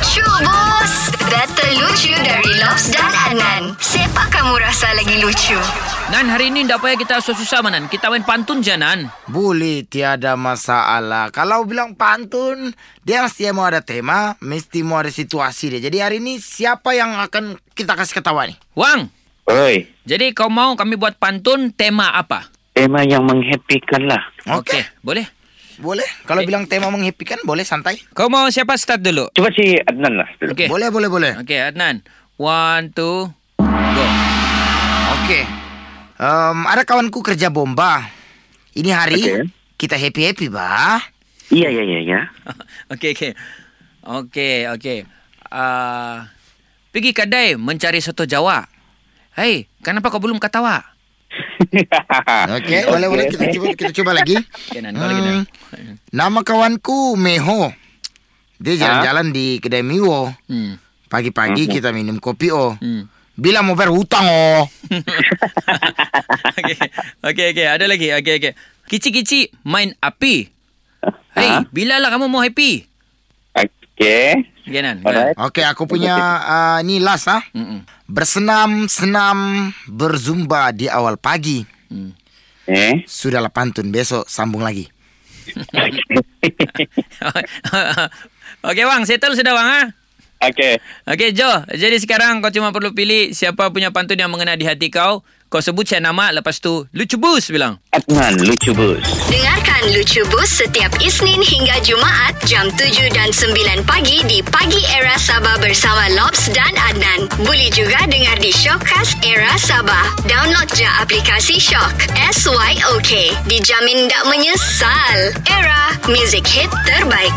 Lucu bos Data lucu dari Lobs dan Anan Siapa kamu rasa lagi lucu? Nan, hari ini tak payah kita susah-susah manan. Kita main pantun je, Nan. Boleh, tiada masalah. Kalau bilang pantun, dia mesti mau ada tema, mesti mau ada situasi dia. Jadi hari ini siapa yang akan kita kasih ketawa nih? Wang, Oi, jadi kau mau kami buat pantun tema apa? tema yang menghappykan lah. Okey. boleh. Boleh. Kalau bilang tema menghappykan, boleh santai. Kau mau siapa start dulu? Coba si Adnan lah dulu. Okey. Boleh, boleh, boleh. Okey, Adnan. One, two, go. Okey. Um, ada kawanku kerja bomba. Ini hari Okey. kita happy-happy, bah. Iya, iya, iya, iya. Okey, okey. Okey, okey. Uh, pergi kedai mencari soto Jawa. Hei, kenapa kau belum ketawa? Okey, boleh, boleh. Kita cuba, kita cuba lagi. Nan, kau lagi. Nama kawanku Meho. Dia jalan-jalan di kedai Miwo. Hmm. Pagi-pagi kita minum kopi oh. Hmm. Bila mau bayar hutang oh. Okey, okey, okey. Ada lagi. Okey, okey. Kici-kici main api. Hei, Ha? bila lah kamu mau happy? Okey. Nan. Alright. Okey, aku punya uh, ni last ah. Mm-mm. Bersenam-senam berzumba di awal pagi. Hmm. Eh. Sudahlah pantun, besok sambung lagi. Okey, Wang. Settle sudah, Wang, ha? Okey. Okey, Jo. Jadi sekarang kau cuma perlu pilih siapa punya pantun yang mengena di hati kau. Kau sebut saya nama, lepas tu lucu bus bilang. Adnan lucu bos. Dengarkan Lucu Bus setiap Isnin hingga Jumaat jam 7 dan 9 pagi di Pagi Era Sabah bersama Lobs dan Adnan. Boleh juga dengar di Shockcast Era Sabah. Download je aplikasi Shock. S-Y-O-K. Dijamin tak menyesal. Era, music hit terbaik.